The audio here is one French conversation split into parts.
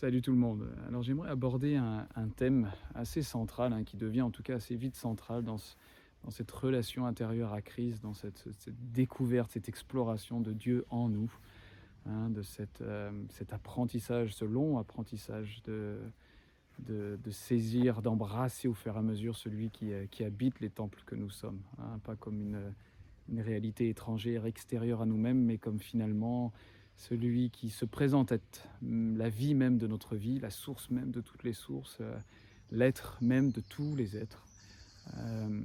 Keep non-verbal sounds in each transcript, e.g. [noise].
Salut tout le monde. Alors j'aimerais aborder un, thème assez central, hein, qui devient en tout cas assez vite central dans, cette relation intérieure à Christ, dans cette, découverte, cette exploration de Dieu en nous, hein, de euh, cet apprentissage, ce long apprentissage de, saisir, d'embrasser au fur et à mesure celui qui, euh, habite les temples que nous sommes, hein, pas comme une réalité étrangère, extérieure à nous-mêmes, mais comme finalement celui qui se présente être la vie même de notre vie, la source même de toutes les sources, euh, l'être même de tous les êtres, euh,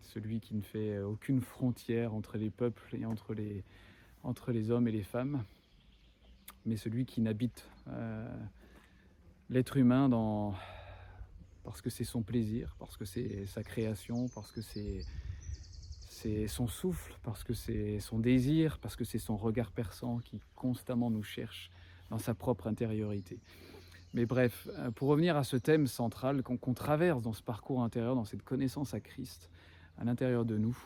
celui qui ne fait aucune frontière entre les peuples et entre les, hommes et les femmes, mais celui qui n'habite euh, l'être humain dans, parce que c'est son plaisir, parce que c'est sa création, parce que c'est c'est son souffle, parce que c'est son désir, parce que c'est son regard perçant qui constamment nous cherche dans sa propre intériorité. Mais bref, euh, pour revenir à ce thème central qu'on traverse dans ce parcours intérieur, dans cette connaissance à Christ à l'intérieur de nous,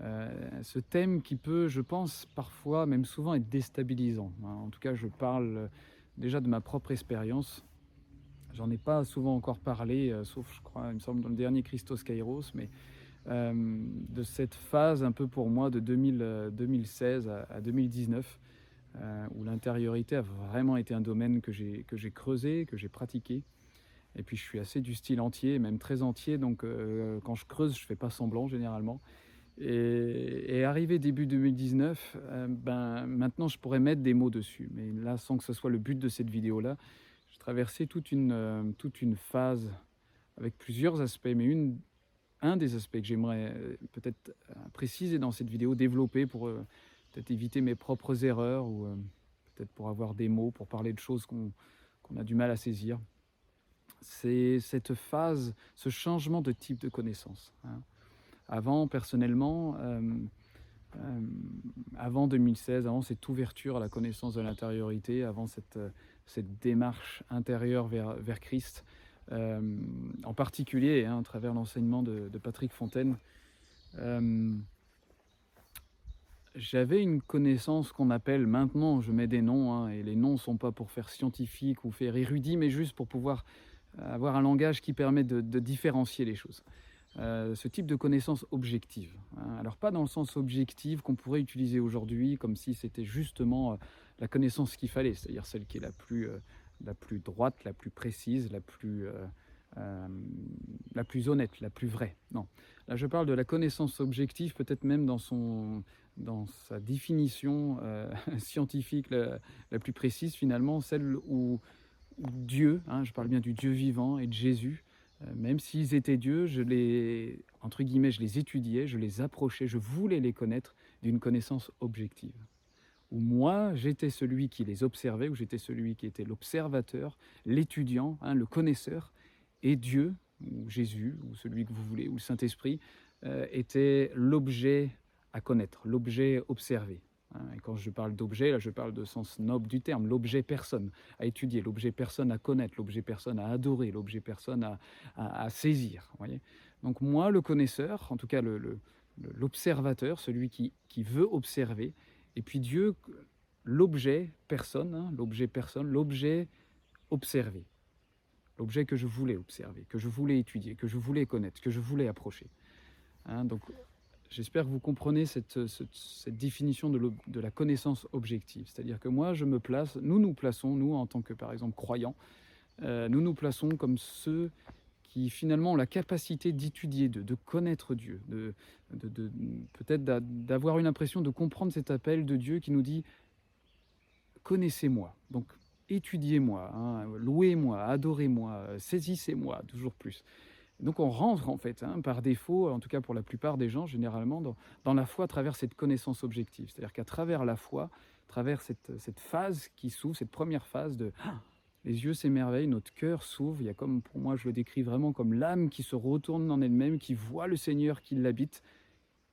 euh, ce thème qui peut, je pense, parfois, même souvent, être déstabilisant. Hein. En tout cas, je parle déjà de ma propre expérience. J'en ai pas souvent encore parlé, euh, sauf, je crois, il me semble, dans le dernier Christos Kairos, mais euh, de cette phase un peu pour moi de 2016 euh, à, 2019, euh, où l'intériorité a vraiment été un domaine que j'ai creusé, que j'ai pratiqué. Et puis je suis assez du style entier, même très entier, donc quand je creuse, je fais pas semblant généralement. Et, arrivé début 2019, ben, maintenant je pourrais mettre des mots dessus. Mais là, sans que ce soit le but de cette vidéo-là, je traversais toute une, toute une phase avec plusieurs aspects, mais une un des aspects que j'aimerais euh, peut-être euh, préciser dans cette vidéo, développer pour euh, peut-être éviter mes propres erreurs ou peut-être pour avoir des mots, pour parler de choses qu'on a du mal à saisir. C'est cette phase, ce changement de type de connaissance. Hein. Avant, personnellement, avant 2016, avant cette ouverture à la connaissance de l'intériorité, avant cette, démarche intérieure vers, Christ, en particulier hein, à travers l'enseignement de, Patrick Fontaine. Euh, j'avais une connaissance qu'on appelle maintenant, je mets des noms, hein, et les noms ne sont pas pour faire scientifique ou faire érudit, mais juste pour pouvoir avoir un langage qui permet de, différencier les choses. Euh, ce type de connaissance objective. Hein. Alors pas dans le sens objectif qu'on pourrait utiliser aujourd'hui, comme si c'était justement la connaissance qu'il fallait, c'est-à-dire celle qui est la plus la plus droite, la plus précise, la plus, euh, euh, la plus honnête, la plus vraie. Non. Là, je parle de la connaissance objective, peut-être même dans, son, dans sa définition euh, [laughs] scientifique la, plus précise, finalement, celle où, Dieu, hein, je parle bien du Dieu vivant et de Jésus, même s'ils étaient Dieu, je les, entre guillemets, je les étudiais, je les approchais, je voulais les connaître d'une connaissance objective où moi j'étais celui qui les observait, où j'étais celui qui était l'observateur, l'étudiant, hein, le connaisseur, et Dieu, ou Jésus, ou celui que vous voulez, ou le Saint-Esprit, euh, était l'objet à connaître, l'objet observé. Hein. Et quand je parle d'objet, là je parle de sens noble du terme, l'objet personne à étudier, l'objet personne à connaître, l'objet personne à adorer, l'objet personne à, saisir. Voyez Donc moi, le connaisseur, en tout cas l'observateur, celui qui, qui veut observer, et puis Dieu, l'objet personne, hein, l'objet personne, l'objet observé, l'objet que je voulais observer, que je voulais étudier, que je voulais connaître, que je voulais approcher. Hein, donc j'espère que vous comprenez cette, définition de, la connaissance objective. C'est-à-dire que moi, je me place, nous nous plaçons, nous en tant que par exemple croyants, euh, nous nous plaçons comme ceux qui finalement ont la capacité d'étudier, de, de, connaître Dieu, de, peut-être d'avoir une impression de comprendre cet appel de Dieu qui nous dit connaissez-moi, donc étudiez-moi, hein, louez-moi, adorez-moi, saisissez-moi, toujours plus. Donc on rentre en fait, hein, par défaut, en tout cas pour la plupart des gens, généralement, dans, la foi à travers cette connaissance objective. C'est-à-dire qu'à travers la foi, à travers cette, cette phase qui s'ouvre, cette première phase de les yeux s'émerveillent, notre cœur s'ouvre. Il y a comme, pour moi, je le décris vraiment comme l'âme qui se retourne en elle-même, qui voit le Seigneur qui l'habite.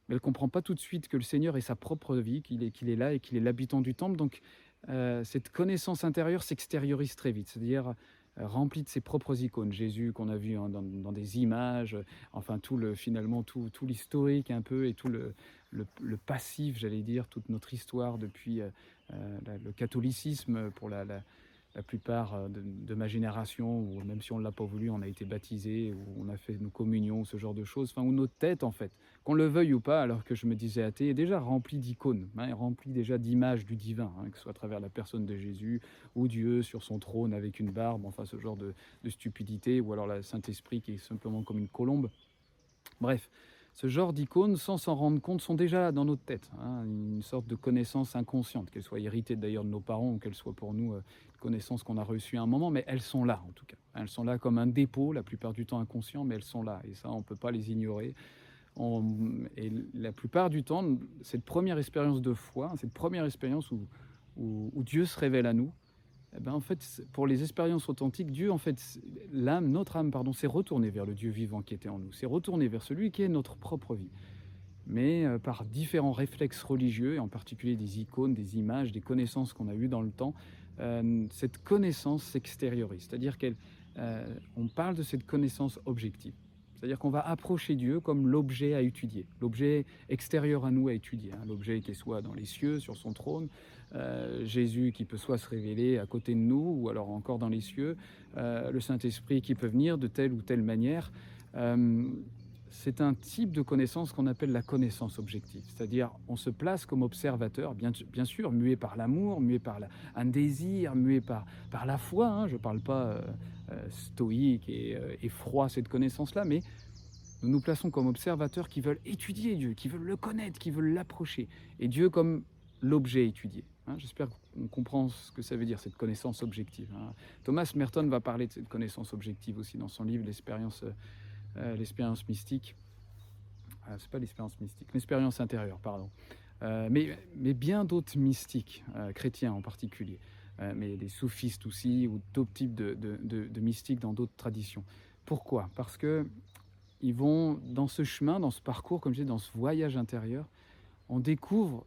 Mais elle ne comprend pas tout de suite que le Seigneur est sa propre vie, qu'il est, là et qu'il est l'habitant du temple. Donc, euh, cette connaissance intérieure s'extériorise très vite, c'est-à-dire euh, remplie de ses propres icônes. Jésus qu'on a vu hein, dans, des images, enfin tout le, finalement tout, tout l'historique un peu et tout le, le, passif, j'allais dire, toute notre histoire depuis euh, le catholicisme pour la plupart euh, de, ma génération, ou même si on ne l'a pas voulu, on a été baptisé, ou on a fait nos communions, ce genre de choses, enfin, ou nos têtes en fait, qu'on le veuille ou pas, alors que je me disais athée, est déjà remplie d'icônes, hein, remplie déjà d'images du divin, hein, que ce soit à travers la personne de Jésus, ou Dieu sur son trône avec une barbe, enfin ce genre de, stupidité, ou alors le Saint-Esprit qui est simplement comme une colombe. Bref, ce genre d'icônes, sans s'en rendre compte, sont déjà dans notre tête. Hein, une sorte de connaissance inconsciente, qu'elle soit héritée d'ailleurs de nos parents ou qu'elle soit pour nous euh, une connaissance qu'on a reçue à un moment, mais elles sont là en tout cas. Elles sont là comme un dépôt, la plupart du temps inconscient, mais elles sont là. Et ça, on ne peut pas les ignorer. et la plupart du temps, cette première expérience de foi, cette première expérience où, où Dieu se révèle à nous, eh ben, en fait, pour les expériences authentiques, Dieu, en fait, l'âme, notre âme, pardon, s'est retournée vers le Dieu vivant qui était en nous, s'est retournée vers celui qui est notre propre vie. Mais euh, par différents réflexes religieux, et en particulier des icônes, des images, des connaissances qu'on a eues dans le temps, euh, cette connaissance s'extériorise. C'est-à-dire qu'on euh, parle de cette connaissance objective. C'est-à-dire qu'on va approcher Dieu comme l'objet à étudier, l'objet extérieur à nous à étudier, hein. l'objet qui soit dans les cieux, sur son trône, euh, Jésus qui peut soit se révéler à côté de nous, ou alors encore dans les cieux, le Saint-Esprit qui peut venir de telle ou telle manière. Euh, c'est un type de connaissance qu'on appelle la connaissance objective. C'est-à-dire, on se place comme observateur, bien, sûr, muet par l'amour, muet par un désir, muet par, par la foi. Hein. Je ne parle pas stoïque et, et, froid, cette connaissance-là, mais nous nous plaçons comme observateurs qui veulent étudier Dieu, qui veulent le connaître, qui veulent l'approcher. Et Dieu comme l'objet étudié. Hein. J'espère qu'on comprend ce que ça veut dire, cette connaissance objective. Hein. Thomas Merton va parler de cette connaissance objective aussi dans son livre L'expérience euh, l'expérience mystique. Ah, c'est pas l'expérience mystique, l'expérience intérieure, pardon. Euh, mais, mais, bien d'autres mystiques, euh, chrétiens en particulier, mais des soufistes aussi, ou d'autres types de, de, de mystiques dans d'autres traditions. Pourquoi? Parce que ils vont dans ce chemin, dans ce parcours, comme je dis, dans ce voyage intérieur, on découvre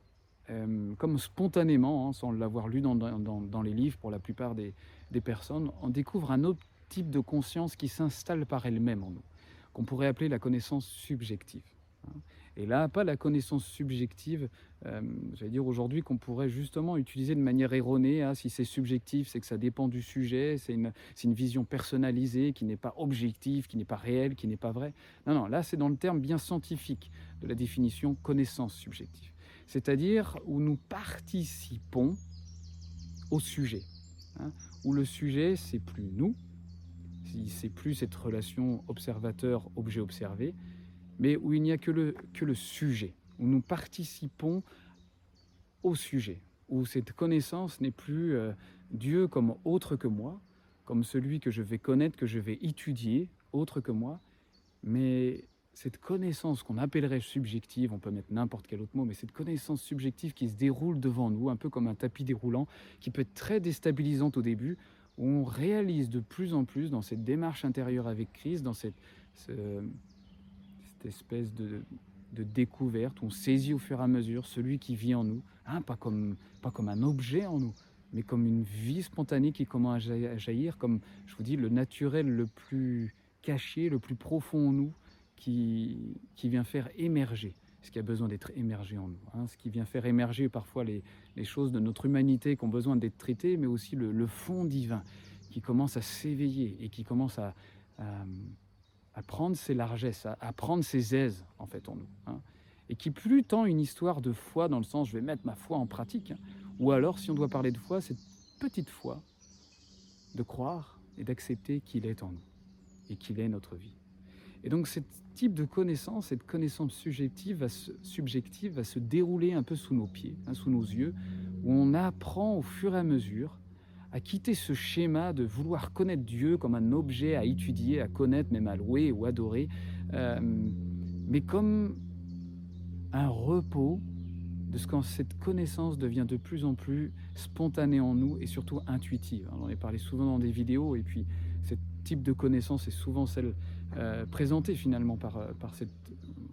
euh, comme spontanément, hein, sans l'avoir lu dans, dans, les livres pour la plupart des, des, personnes, on découvre un autre type de conscience qui s'installe par elle-même en nous, qu'on pourrait appeler la connaissance subjective. Hein. Et là, pas la connaissance subjective, euh, j'allais dire aujourd'hui qu'on pourrait justement utiliser de manière erronée. Hein, si c'est subjectif, c'est que ça dépend du sujet, c'est une, vision personnalisée qui n'est pas objective, qui n'est pas réelle, qui n'est pas vraie. Non, non, là c'est dans le terme bien scientifique de la définition connaissance subjective c'est-à-dire où nous participons au sujet, hein, où le sujet, c'est plus nous, c'est plus cette relation observateur-objet observé, mais où il n'y a que le, sujet, où nous participons au sujet, où cette connaissance n'est plus euh, Dieu comme autre que moi, comme celui que je vais connaître, que je vais étudier, autre que moi, mais cette connaissance qu'on appellerait subjective, on peut mettre n'importe quel autre mot, mais cette connaissance subjective qui se déroule devant nous, un peu comme un tapis déroulant, qui peut être très déstabilisante au début, où on réalise de plus en plus dans cette démarche intérieure avec Christ, dans cette, espèce de, découverte, on saisit au fur et à mesure celui qui vit en nous, hein, pas, comme, un objet en nous, mais comme une vie spontanée qui commence à jaillir, comme, je vous dis, le naturel le plus caché, le plus profond en nous, qui vient faire émerger ce qui a besoin d'être émergé en nous, hein, ce qui vient faire émerger parfois les, choses de notre humanité qui ont besoin d'être traitées, mais aussi le, fond divin qui commence à s'éveiller et qui commence à, à, prendre ses largesses, à, prendre ses aises en fait en nous. Hein, et qui plus tant une histoire de foi dans le sens je vais mettre ma foi en pratique, hein, ou alors si on doit parler de foi, cette petite foi de croire et d'accepter qu'il est en nous et qu'il est notre vie. Et donc ce type de connaissance, cette connaissance subjective va se, subjective va se dérouler un peu sous nos pieds, hein, sous nos yeux, où on apprend au fur et à mesure à quitter ce schéma de vouloir connaître Dieu comme un objet à étudier, à connaître, même à louer ou adorer, euh, mais comme un repos de ce quand cette connaissance devient de plus en plus spontanée en nous et surtout intuitive. On en a parlé souvent dans des vidéos et puis ce type de connaissance est souvent celle euh, présenté finalement par, euh, par cette,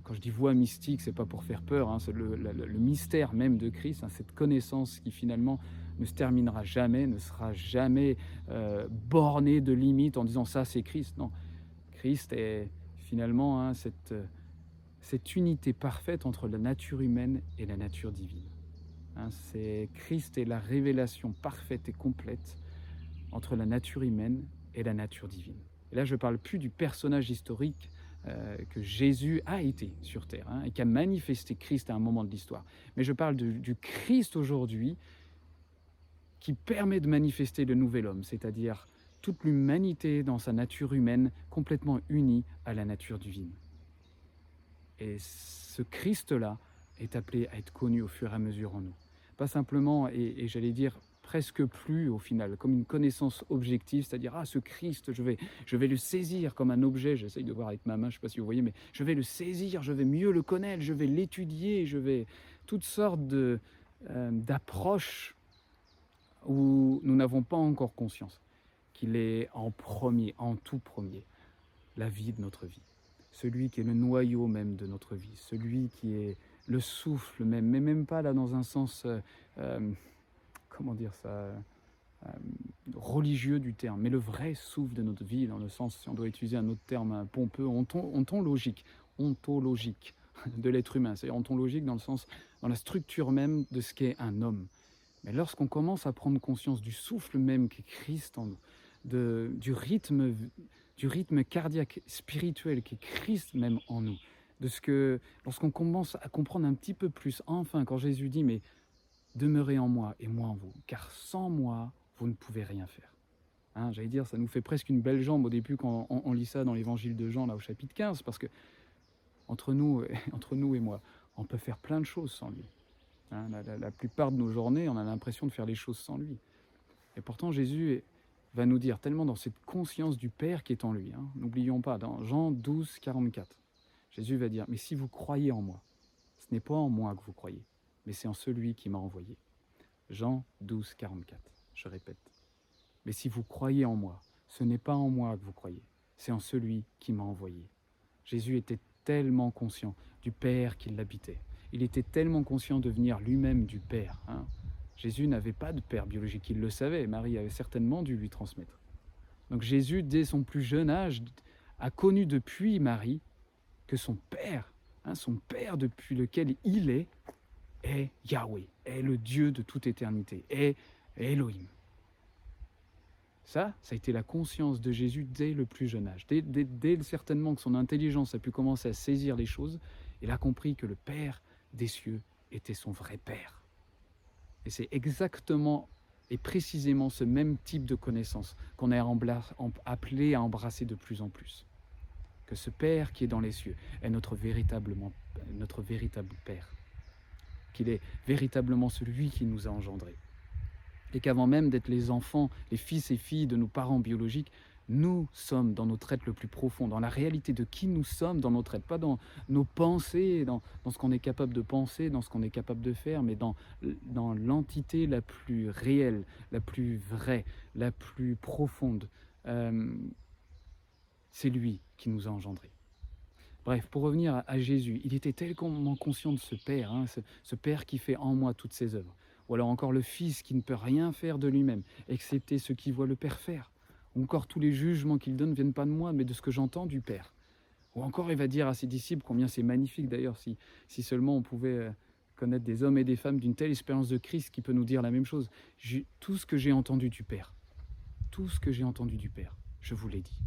quand je dis voix mystique, c'est pas pour faire peur, hein, c'est le, mystère même de Christ, hein, cette connaissance qui finalement ne se terminera jamais, ne sera jamais euh, bornée de limites en disant ça c'est Christ. Non, Christ est finalement hein, cette, cette unité parfaite entre la nature humaine et la nature divine. c'est Christ est la révélation parfaite et complète entre la nature humaine et la nature divine. Et là, je ne parle plus du personnage historique euh, que Jésus a été sur terre hein, et qui a manifesté Christ à un moment de l'histoire. Mais je parle du Christ aujourd'hui qui permet de manifester le nouvel homme, c'est-à-dire toute l'humanité dans sa nature humaine complètement unie à la nature divine. Et ce Christ-là est appelé à être connu au fur et à mesure en nous. Pas simplement, et, j'allais dire presque plus au final, comme une connaissance objective, c'est-à-dire, ah, ce Christ, je vais, je vais le saisir comme un objet, j'essaye de voir avec ma main, je ne sais pas si vous voyez, mais je vais le saisir, je vais mieux le connaître, je vais l'étudier, je vais... Toutes sortes de, euh, d'approches où nous n'avons pas encore conscience qu'il est en premier, en tout premier, la vie de notre vie. Celui qui est le noyau même de notre vie, celui qui est le souffle même, mais même pas là dans un sens, euh, euh, comment dire ça, euh, religieux du terme, mais le vrai souffle de notre vie, dans le sens, si on doit utiliser un autre terme pompeux, ontologique, ontologique [laughs] de l'être humain, c'est-à-dire ontologique dans le sens, dans la structure même de ce qu'est un homme. Mais lorsqu'on commence à prendre conscience du souffle même qu'est Christ en nous, de, du, rythme, du rythme cardiaque spirituel qu'est Christ même en nous, de ce que lorsqu'on commence à comprendre un petit peu plus, enfin, quand Jésus dit, mais demeurez en moi et moi en vous, car sans moi, vous ne pouvez rien faire. Hein, J'allais dire, ça nous fait presque une belle jambe au début quand on, lit ça dans l'évangile de Jean, là au chapitre 15, parce que entre nous, [laughs] entre nous et moi, on peut faire plein de choses sans lui. Hein, la, plupart de nos journées, on a l'impression de faire les choses sans lui. Et pourtant, Jésus va nous dire tellement dans cette conscience du Père qui est en lui. Hein. N'oublions pas, dans Jean 12, 44, Jésus va dire, mais si vous croyez en moi, ce n'est pas en moi que vous croyez, mais c'est en celui qui m'a envoyé. Jean 12, 44, je répète. Mais si vous croyez en moi, ce n'est pas en moi que vous croyez, c'est en celui qui m'a envoyé. Jésus était tellement conscient du Père qui l'habitait il était tellement conscient de venir lui-même du Père. Hein. Jésus n'avait pas de père biologique, il le savait, Marie avait certainement dû lui transmettre. Donc Jésus, dès son plus jeune âge, a connu depuis Marie que son Père, hein, son Père depuis lequel il est, est Yahweh, est le Dieu de toute éternité, est Elohim. Ça, ça a été la conscience de Jésus dès le plus jeune âge. Dès, certainement que son intelligence a pu commencer à saisir les choses, il a compris que le Père des cieux était son vrai Père. Et c'est exactement et précisément ce même type de connaissance qu'on est appelé à embrasser de plus en plus. Que ce Père qui est dans les cieux est notre, véritablement, notre véritable Père. Qu'il est véritablement celui qui nous a engendrés. Et qu'avant même d'être les enfants, les fils et filles de nos parents biologiques, nous sommes dans notre être le plus profond, dans la réalité de qui nous sommes dans notre être, pas dans nos pensées, dans, ce qu'on est capable de penser, dans ce qu'on est capable de faire, mais dans, l'entité la plus réelle, la plus vraie, la plus profonde. Euh, c'est lui qui nous a engendrés. Bref, pour revenir à, Jésus, il était tellement conscient de ce Père, hein, ce, Père qui fait en moi toutes ses œuvres. Ou alors encore le Fils qui ne peut rien faire de lui-même, excepté ce qui voit le Père faire. Ou encore tous les jugements qu'il donne ne viennent pas de moi, mais de ce que j'entends du Père. Ou encore il va dire à ses disciples combien c'est magnifique d'ailleurs, si, si seulement on pouvait euh, connaître des hommes et des femmes d'une telle expérience de Christ qui peut nous dire la même chose. Tout ce que j'ai entendu du Père, tout ce que j'ai entendu du Père, je vous l'ai dit.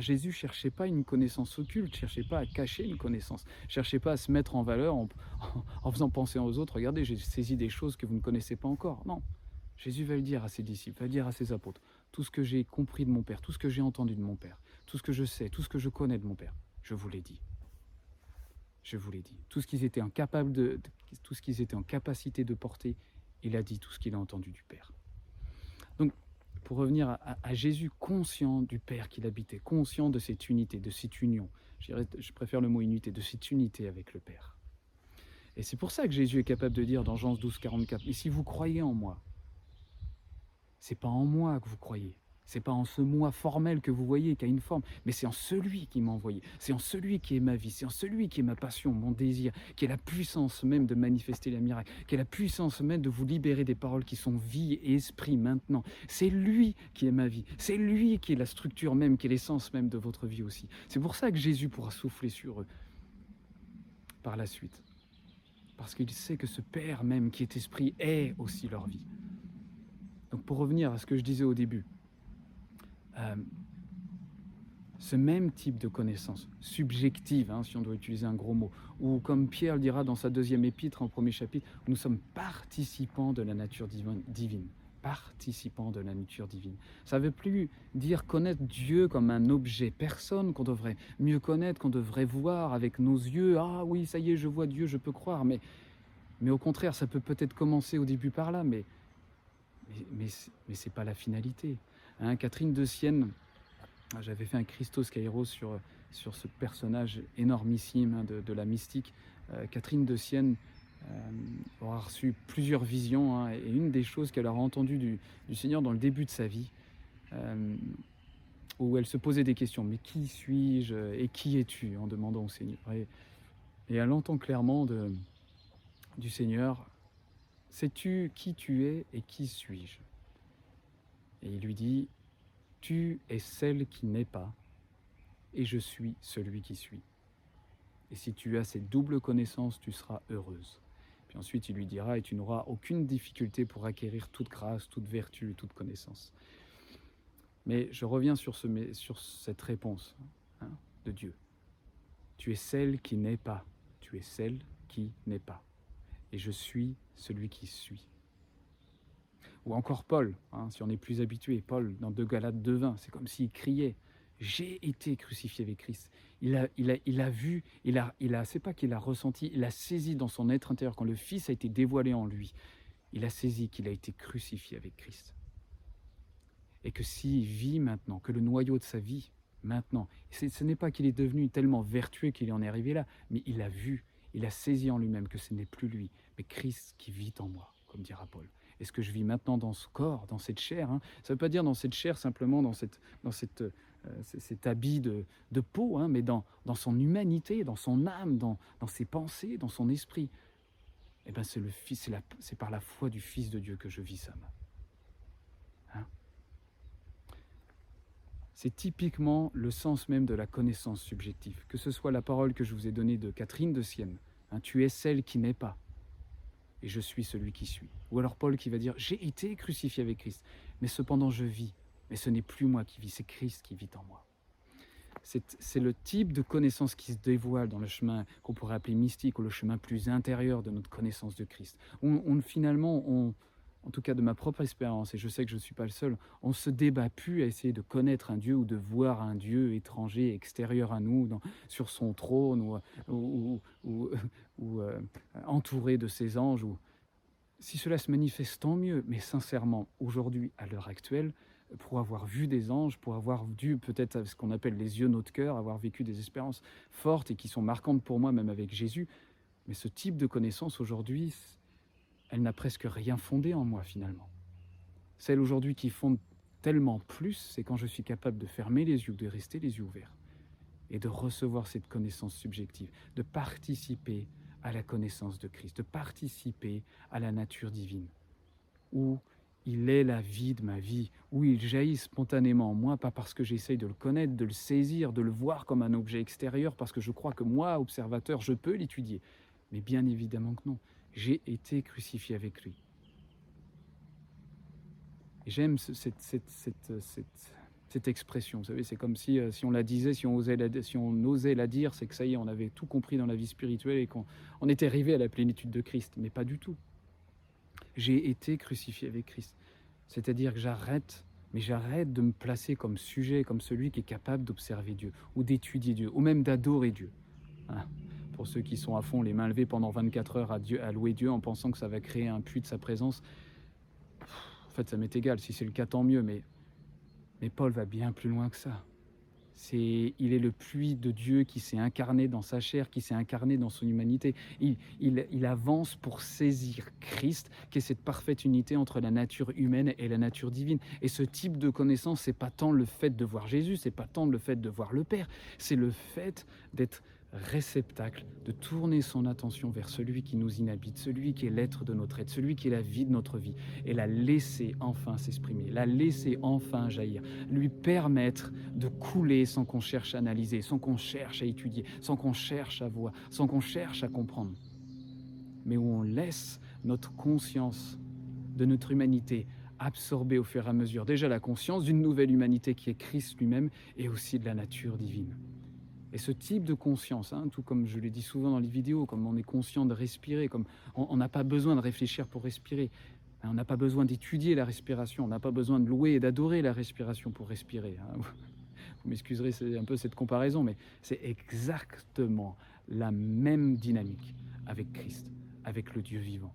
Jésus ne cherchait pas une connaissance occulte, ne cherchait pas à cacher une connaissance, ne cherchait pas à se mettre en valeur [laughs] en, faisant penser aux autres, regardez, j'ai saisi des choses que vous ne connaissez pas encore. Non, Jésus va le dire à ses disciples, va le dire à ses apôtres, tout ce que j'ai compris de mon Père, tout ce que j'ai entendu de mon Père, tout ce que je sais, tout ce que je connais de mon Père, je vous l'ai dit. Je vous l'ai dit. Tout ce qu'ils étaient incapables tout ce qu'ils étaient en capacité de porter, il a dit tout ce qu'il a entendu du Père. Pour revenir à, Jésus conscient du Père qu'il habitait, conscient de cette unité, de cette union. Je, je préfère le mot unité, de cette unité avec le Père. Et c'est pour ça que Jésus est capable de dire dans Jean 12, 44, Mais si vous croyez en moi, c'est pas en moi que vous croyez. C'est pas en ce moi formel que vous voyez qui a une forme, mais c'est en celui qui m'a envoyé. C'est en celui qui est ma vie. C'est en celui qui est ma passion, mon désir, qui est la puissance même de manifester la miracle, qui est la puissance même de vous libérer des paroles qui sont vie et esprit maintenant. C'est lui qui est ma vie. C'est lui qui est la structure même, qui est l'essence même de votre vie aussi. C'est pour ça que Jésus pourra souffler sur eux par la suite. Parce qu'il sait que ce Père même qui est esprit est aussi leur vie. Donc pour revenir à ce que je disais au début, euh, ce même type de connaissance, subjective, hein, si on doit utiliser un gros mot, ou comme Pierre le dira dans sa deuxième épître en premier chapitre, nous sommes participants de la nature divine participants de la nature divine. Ça ne veut plus dire connaître Dieu comme un objet, personne qu'on devrait mieux connaître, qu'on devrait voir avec nos yeux. Ah oui, ça y est, je vois Dieu, je peux croire. Mais, mais au contraire, ça peut peut-être commencer au début par là, mais, mais, mais, mais ce n'est pas la finalité. Hein, Catherine de Sienne, j'avais fait un Christos Kairos sur, ce personnage énormissime hein, de, la mystique. Euh, Catherine de Sienne, euh, aura reçu plusieurs visions, hein, et une des choses qu'elle aura entendues du, Seigneur dans le début de sa vie, euh, où elle se posait des questions, mais qui suis-je et qui es-tu en demandant au Seigneur. Et, elle entend clairement du Seigneur, sais-tu qui tu es et qui suis-je? Et il lui dit, tu es celle qui n'est pas, et je suis celui qui suis. Et si tu as cette double connaissance, tu seras heureuse. Puis ensuite, il lui dira, et tu n'auras aucune difficulté pour acquérir toute grâce, toute vertu, toute connaissance. Mais je reviens sur, ce, sur cette réponse hein, de Dieu. Tu es celle qui n'est pas, tu es celle qui n'est pas. Et je suis celui qui suis. Ou encore Paul, hein, si on est plus habitué, Paul dans 2 Galates 2.20, c'est comme s'il criait j'ai été crucifié avec Christ. Il a, il a, il a vu, il a, il a, c'est pas qu'il a ressenti, il a saisi dans son être intérieur quand le Fils a été dévoilé en lui. Il a saisi qu'il a été crucifié avec Christ. Et que s'il vit maintenant, que le noyau de sa vie, maintenant, ce n'est pas qu'il est devenu tellement vertueux qu'il en est arrivé là, mais il a vu, il a saisi en lui-même que ce n'est plus lui, mais Christ qui vit en moi, comme dira Paul. Et ce que je vis maintenant dans ce corps, dans cette chair, hein, ça ne veut pas dire dans cette chair simplement dans cette, dans cette euh, cet habit de, peau, hein, mais dans, dans, son humanité, dans son âme, dans, dans ses pensées, dans son esprit. Eh ben c'est le Fils, c'est par la foi du Fils de Dieu que je vis ça. Hein? C'est typiquement le sens même de la connaissance subjective, que ce soit la parole que je vous ai donnée de Catherine de Sienne, tu es celle qui n'est pas, et je suis celui qui suis. Ou alors Paul qui va dire, j'ai été crucifié avec Christ, mais cependant je vis, mais ce n'est plus moi qui vis, c'est Christ qui vit en moi. C'est le type de connaissance qui se dévoile dans le chemin qu'on pourrait appeler mystique ou le chemin plus intérieur de notre connaissance de Christ. On, finalement, on, en tout cas de ma propre expérience, et je sais que je ne suis pas le seul, on se débat plus à essayer de connaître un Dieu ou de voir un Dieu étranger, extérieur à nous, sur son trône ou, [laughs] ou euh, entouré de ses anges. Si cela se manifeste, tant mieux, mais sincèrement, aujourd'hui, à l'heure actuelle, pour avoir vu des anges, pour avoir dû peut-être ce qu'on appelle les yeux notre cœur, avoir vécu des expériences fortes et qui sont marquantes pour moi, même avec Jésus. Mais ce type de connaissance aujourd'hui, elle n'a presque rien fondé en moi finalement. Celle aujourd'hui qui fonde tellement plus, c'est quand je suis capable de fermer les yeux, de rester les yeux ouverts et de recevoir cette connaissance subjective, de participer à la connaissance de Christ, de participer à la nature divine, où il est la vie de ma vie, où il jaillit spontanément en moi, pas parce que j'essaye de le connaître, de le saisir, de le voir comme un objet extérieur, parce que je crois que moi, observateur, je peux l'étudier. Mais bien évidemment que non. J'ai été crucifié avec lui. J'aime cette, expression. Vous savez, c'est comme si, euh, si on la disait, si on, osait la, si on osait la dire, c'est que ça y est, on avait tout compris dans la vie spirituelle et qu'on on était arrivé à la plénitude de Christ. Mais pas du tout j'ai été crucifié avec Christ. C'est-à-dire que j'arrête, mais j'arrête de me placer comme sujet, comme celui qui est capable d'observer Dieu, ou d'étudier Dieu, ou même d'adorer Dieu. Hein? Pour ceux qui sont à fond, les mains levées pendant 24 heures à, louer Dieu en pensant que ça va créer un puits de sa présence, en fait, ça m'est égal. Si c'est le cas, tant mieux, mais, mais Paul va bien plus loin que ça il est le puits de Dieu qui s'est incarné dans sa chair, qui s'est incarné dans son humanité. Il, avance pour saisir Christ, qui est cette parfaite unité entre la nature humaine et la nature divine. Et ce type de connaissance, c'est pas tant le fait de voir Jésus, c'est pas tant le fait de voir le Père, c'est le fait d'être réceptacle, de tourner son attention vers celui qui nous inhabite, celui qui est l'être de notre être, celui qui est la vie de notre vie, et la laisser enfin s'exprimer, la laisser enfin jaillir, lui permettre de couler sans qu'on cherche à analyser, sans qu'on cherche à étudier, sans qu'on cherche à voir, sans qu'on cherche à comprendre, mais où on laisse notre conscience de notre humanité absorber au fur et à mesure déjà la conscience d'une nouvelle humanité qui est Christ lui-même et aussi de la nature divine. Et ce type de conscience, hein, tout comme je l'ai dit souvent dans les vidéos, comme on est conscient de respirer, comme on n'a pas besoin de réfléchir pour respirer, hein, on n'a pas besoin d'étudier la respiration, on n'a pas besoin de louer et d'adorer la respiration pour respirer. Hein. [laughs] Vous m'excuserez, un peu cette comparaison, mais c'est exactement la même dynamique avec Christ, avec le Dieu vivant,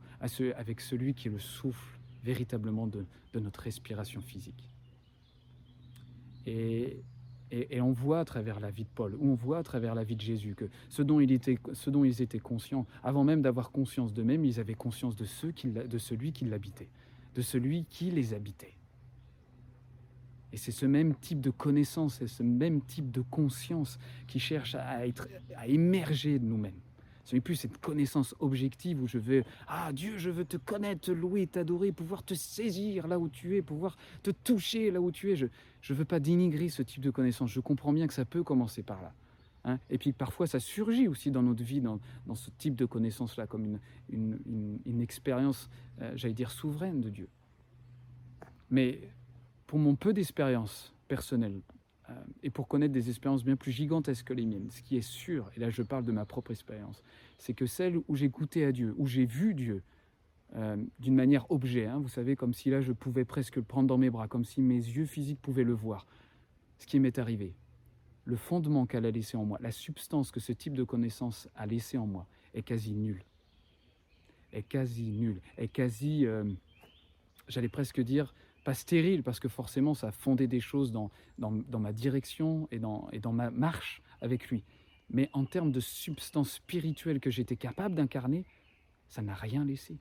avec celui qui est le souffle véritablement de, notre respiration physique. Et, et, on voit à travers la vie de Paul, ou on voit à travers la vie de Jésus, que ce dont, ils étaient conscients, avant même d'avoir conscience d'eux-mêmes, ils avaient conscience de, ceux qui, de celui qui l'habitait, de celui qui les habitait. Et c'est ce même type de connaissance et ce même type de conscience qui cherche à, être, à émerger de nous-mêmes. Ce n'est plus cette connaissance objective où je veux, ah Dieu, je veux te connaître, louer, t'adorer, pouvoir te saisir là où tu es, pouvoir te toucher là où tu es. Je ne veux pas dénigrer ce type de connaissance. Je comprends bien que ça peut commencer par là. Hein. et puis parfois ça surgit aussi dans notre vie, dans, ce type de connaissance-là, comme une, une, expérience, euh, j'allais dire, souveraine de Dieu. Mais pour mon peu d'expérience personnelle, et pour connaître des expériences bien plus gigantesques que les miennes, ce qui est sûr, et là je parle de ma propre expérience, c'est que celle où j'ai goûté à Dieu, où j'ai vu Dieu euh, d'une manière objet, hein, vous savez, comme si là je pouvais presque le prendre dans mes bras, comme si mes yeux physiques pouvaient le voir, ce qui m'est arrivé, le fondement qu'elle a laissé en moi, la substance que ce type de connaissance a laissé en moi, est quasi nulle. Est quasi nulle, est quasi, euh, j'allais presque dire, pas stérile, parce que forcément ça fondé des choses dans, dans, ma direction et dans, et dans ma marche avec lui. Mais en termes de substance spirituelle que j'étais capable d'incarner, ça n'a rien laissé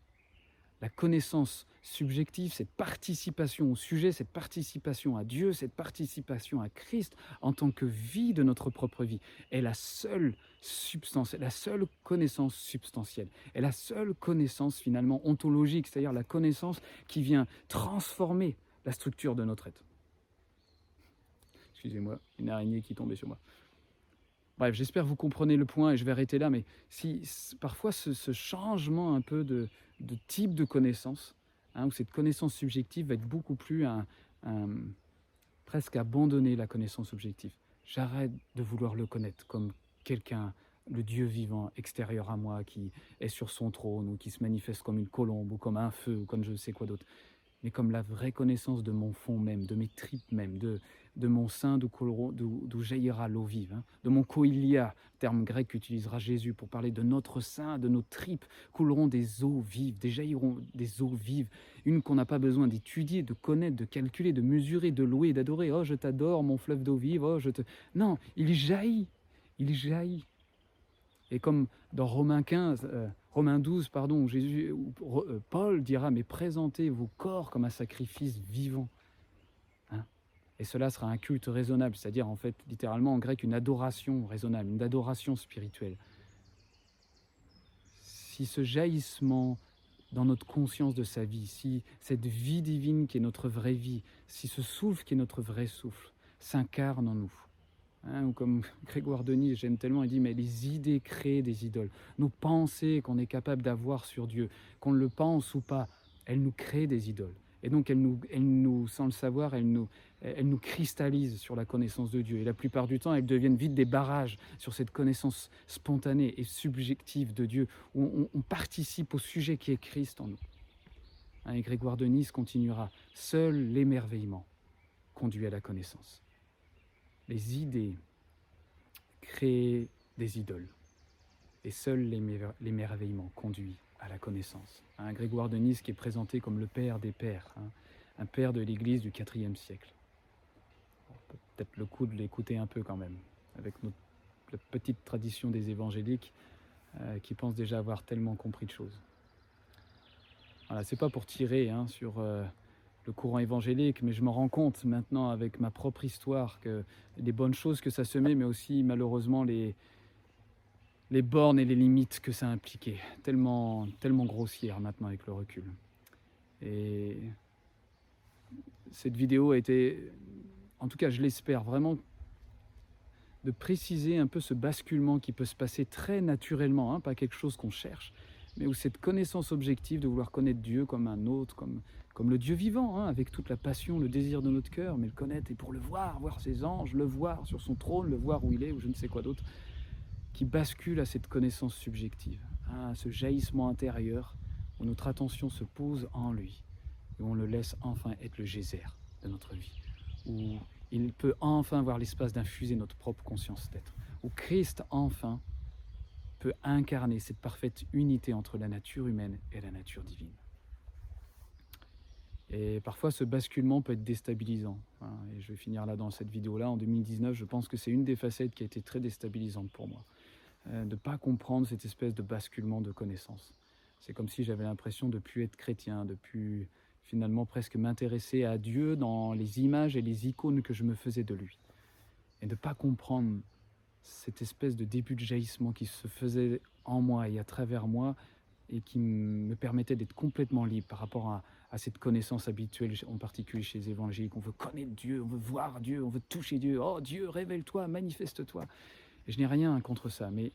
la connaissance subjective, cette participation au sujet, cette participation à Dieu, cette participation à Christ en tant que vie de notre propre vie est la seule substance, la seule connaissance substantielle, est la seule connaissance finalement ontologique, c'est-à-dire la connaissance qui vient transformer la structure de notre être. Excusez-moi, une araignée qui tombait sur moi. Bref, j'espère vous comprenez le point et je vais arrêter là, mais si parfois ce changement un peu de, de type de connaissance, hein, où cette connaissance subjective va être beaucoup plus un, presque abandonner la connaissance objective. J'arrête de vouloir le connaître comme quelqu'un, le Dieu vivant extérieur à moi qui est sur son trône ou qui se manifeste comme une colombe ou comme un feu ou comme je ne sais quoi d'autre, mais comme la vraie connaissance de mon fond même, de mes tripes même, de, de mon sein d'où jaillira l'eau vive, hein. de mon koilia, terme grec qu'utilisera Jésus pour parler de notre sein, de nos tripes, couleront des eaux vives, des jailliront des eaux vives, une qu'on n'a pas besoin d'étudier, de connaître, de calculer, de mesurer, de louer, d'adorer. Oh, je t'adore, mon fleuve d'eau vive. Oh, je te. Non, il jaillit, il jaillit. Et comme dans Romains 15, euh, Romains 12, pardon, où Jésus, euh, Paul dira mais présentez vos corps comme un sacrifice vivant et cela sera un culte raisonnable, c'est-à-dire en fait littéralement en grec une adoration raisonnable, une adoration spirituelle. Si ce jaillissement dans notre conscience de sa vie, si cette vie divine qui est notre vraie vie, si ce souffle qui est notre vrai souffle s'incarne en nous, hein, ou comme [laughs] Grégoire Denis, j'aime tellement, il dit, mais les idées créent des idoles. Nos pensées qu'on est capable d'avoir sur Dieu, qu'on le pense ou pas, elles nous créent des idoles. Et donc, elles nous, sans le savoir, elles nous, elles nous cristallisent sur la connaissance de Dieu. Et la plupart du temps, elles deviennent vite des barrages sur cette connaissance spontanée et subjective de Dieu, où on, participe au sujet qui est Christ en nous. Hein, et Grégoire de continuera. Seul l'émerveillement conduit à la connaissance. Les idées créent des idoles. Et seul l'émerveillement conduit à la connaissance. Un Grégoire de Nice qui est présenté comme le père des pères, hein, un père de l'Église du IVe siècle. Peut-être le coup de l'écouter un peu quand même, avec notre petite tradition des évangéliques euh, qui pensent déjà avoir tellement compris de choses. Voilà, c'est pas pour tirer hein, sur euh, le courant évangélique, mais je me rends compte maintenant avec ma propre histoire que les bonnes choses que ça se met, mais aussi malheureusement les, les bornes et les limites que ça impliquait, tellement, tellement grossière maintenant avec le recul. Et cette vidéo a été, en tout cas je l'espère vraiment, de préciser un peu ce basculement qui peut se passer très naturellement, hein, pas quelque chose qu'on cherche, mais où cette connaissance objective de vouloir connaître Dieu comme un autre, comme, comme le Dieu vivant, hein, avec toute la passion, le désir de notre cœur, mais le connaître et pour le voir, voir ses anges, le voir sur son trône, le voir où il est, ou je ne sais quoi d'autre, qui bascule à cette connaissance subjective, à ce jaillissement intérieur où notre attention se pose en lui, et où on le laisse enfin être le geyser de notre vie, où il peut enfin avoir l'espace d'infuser notre propre conscience d'être, où Christ enfin peut incarner cette parfaite unité entre la nature humaine et la nature divine. Et parfois, ce basculement peut être déstabilisant. Et je vais finir là dans cette vidéo-là. En 2019, je pense que c'est une des facettes qui a été très déstabilisante pour moi. Euh, de ne pas comprendre cette espèce de basculement de connaissance. C'est comme si j'avais l'impression de plus être chrétien, de plus finalement presque m'intéresser à Dieu dans les images et les icônes que je me faisais de lui. Et de ne pas comprendre cette espèce de début de jaillissement qui se faisait en moi et à travers moi et qui me permettait d'être complètement libre par rapport à, cette connaissance habituelle, en particulier chez les évangéliques. On veut connaître Dieu, on veut voir Dieu, on veut toucher Dieu. Oh Dieu, révèle-toi, manifeste-toi. Et je n'ai rien contre ça, mais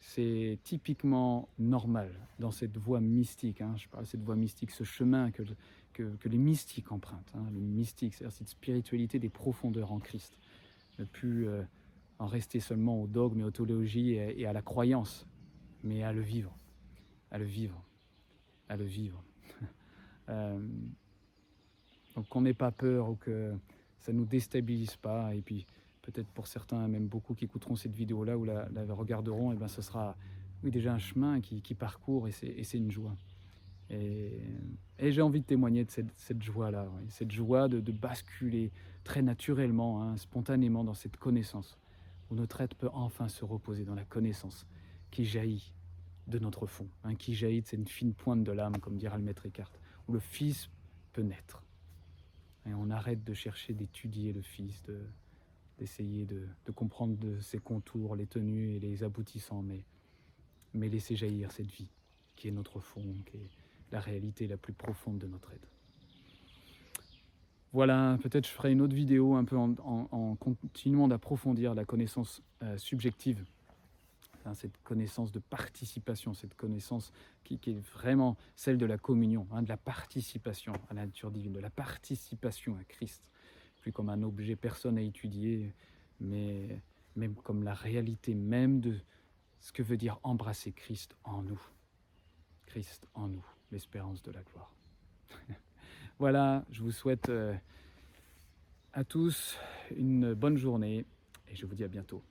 c'est typiquement normal dans cette voie mystique. Hein. je parle de cette voie mystique, ce chemin que, que, les mystiques empruntent. Hein. le mystique, c'est-à-dire cette spiritualité des profondeurs en Christ. Ne plus euh, en rester seulement au dogme et aux théologies et, à la croyance, mais à le vivre, à le vivre, à le vivre. Euh, donc qu'on n'ait pas peur ou que ça ne nous déstabilise pas. Et puis peut-être pour certains, même beaucoup qui écouteront cette vidéo-là ou la, regarderont, et ben ce sera oui, déjà un chemin qui, parcourt et c'est une joie. Et, j'ai envie de témoigner de cette, joie-là, cette joie de, basculer très naturellement, hein, spontanément dans cette connaissance où notre être peut enfin se reposer dans la connaissance qui jaillit de notre fond, hein, qui jaillit de cette fine pointe de l'âme, comme dira le maître Eckhart, où le Fils peut naître. Et on arrête de chercher d'étudier le Fils, d'essayer de, comprendre de ses contours, les tenues et les aboutissants, mais, mais laisser jaillir cette vie qui est notre fond, qui est la réalité la plus profonde de notre être. Voilà, peut-être je ferai une autre vidéo un peu en, continuant d'approfondir la connaissance euh, subjective, cette connaissance de participation, cette connaissance qui, est vraiment celle de la communion, hein, de la participation à la nature divine, de la participation à Christ, plus comme un objet personne à étudier, mais même comme la réalité même de ce que veut dire embrasser Christ en nous. Christ en nous, l'espérance de la gloire. [laughs] Voilà, je vous souhaite euh, à tous une bonne journée et je vous dis à bientôt.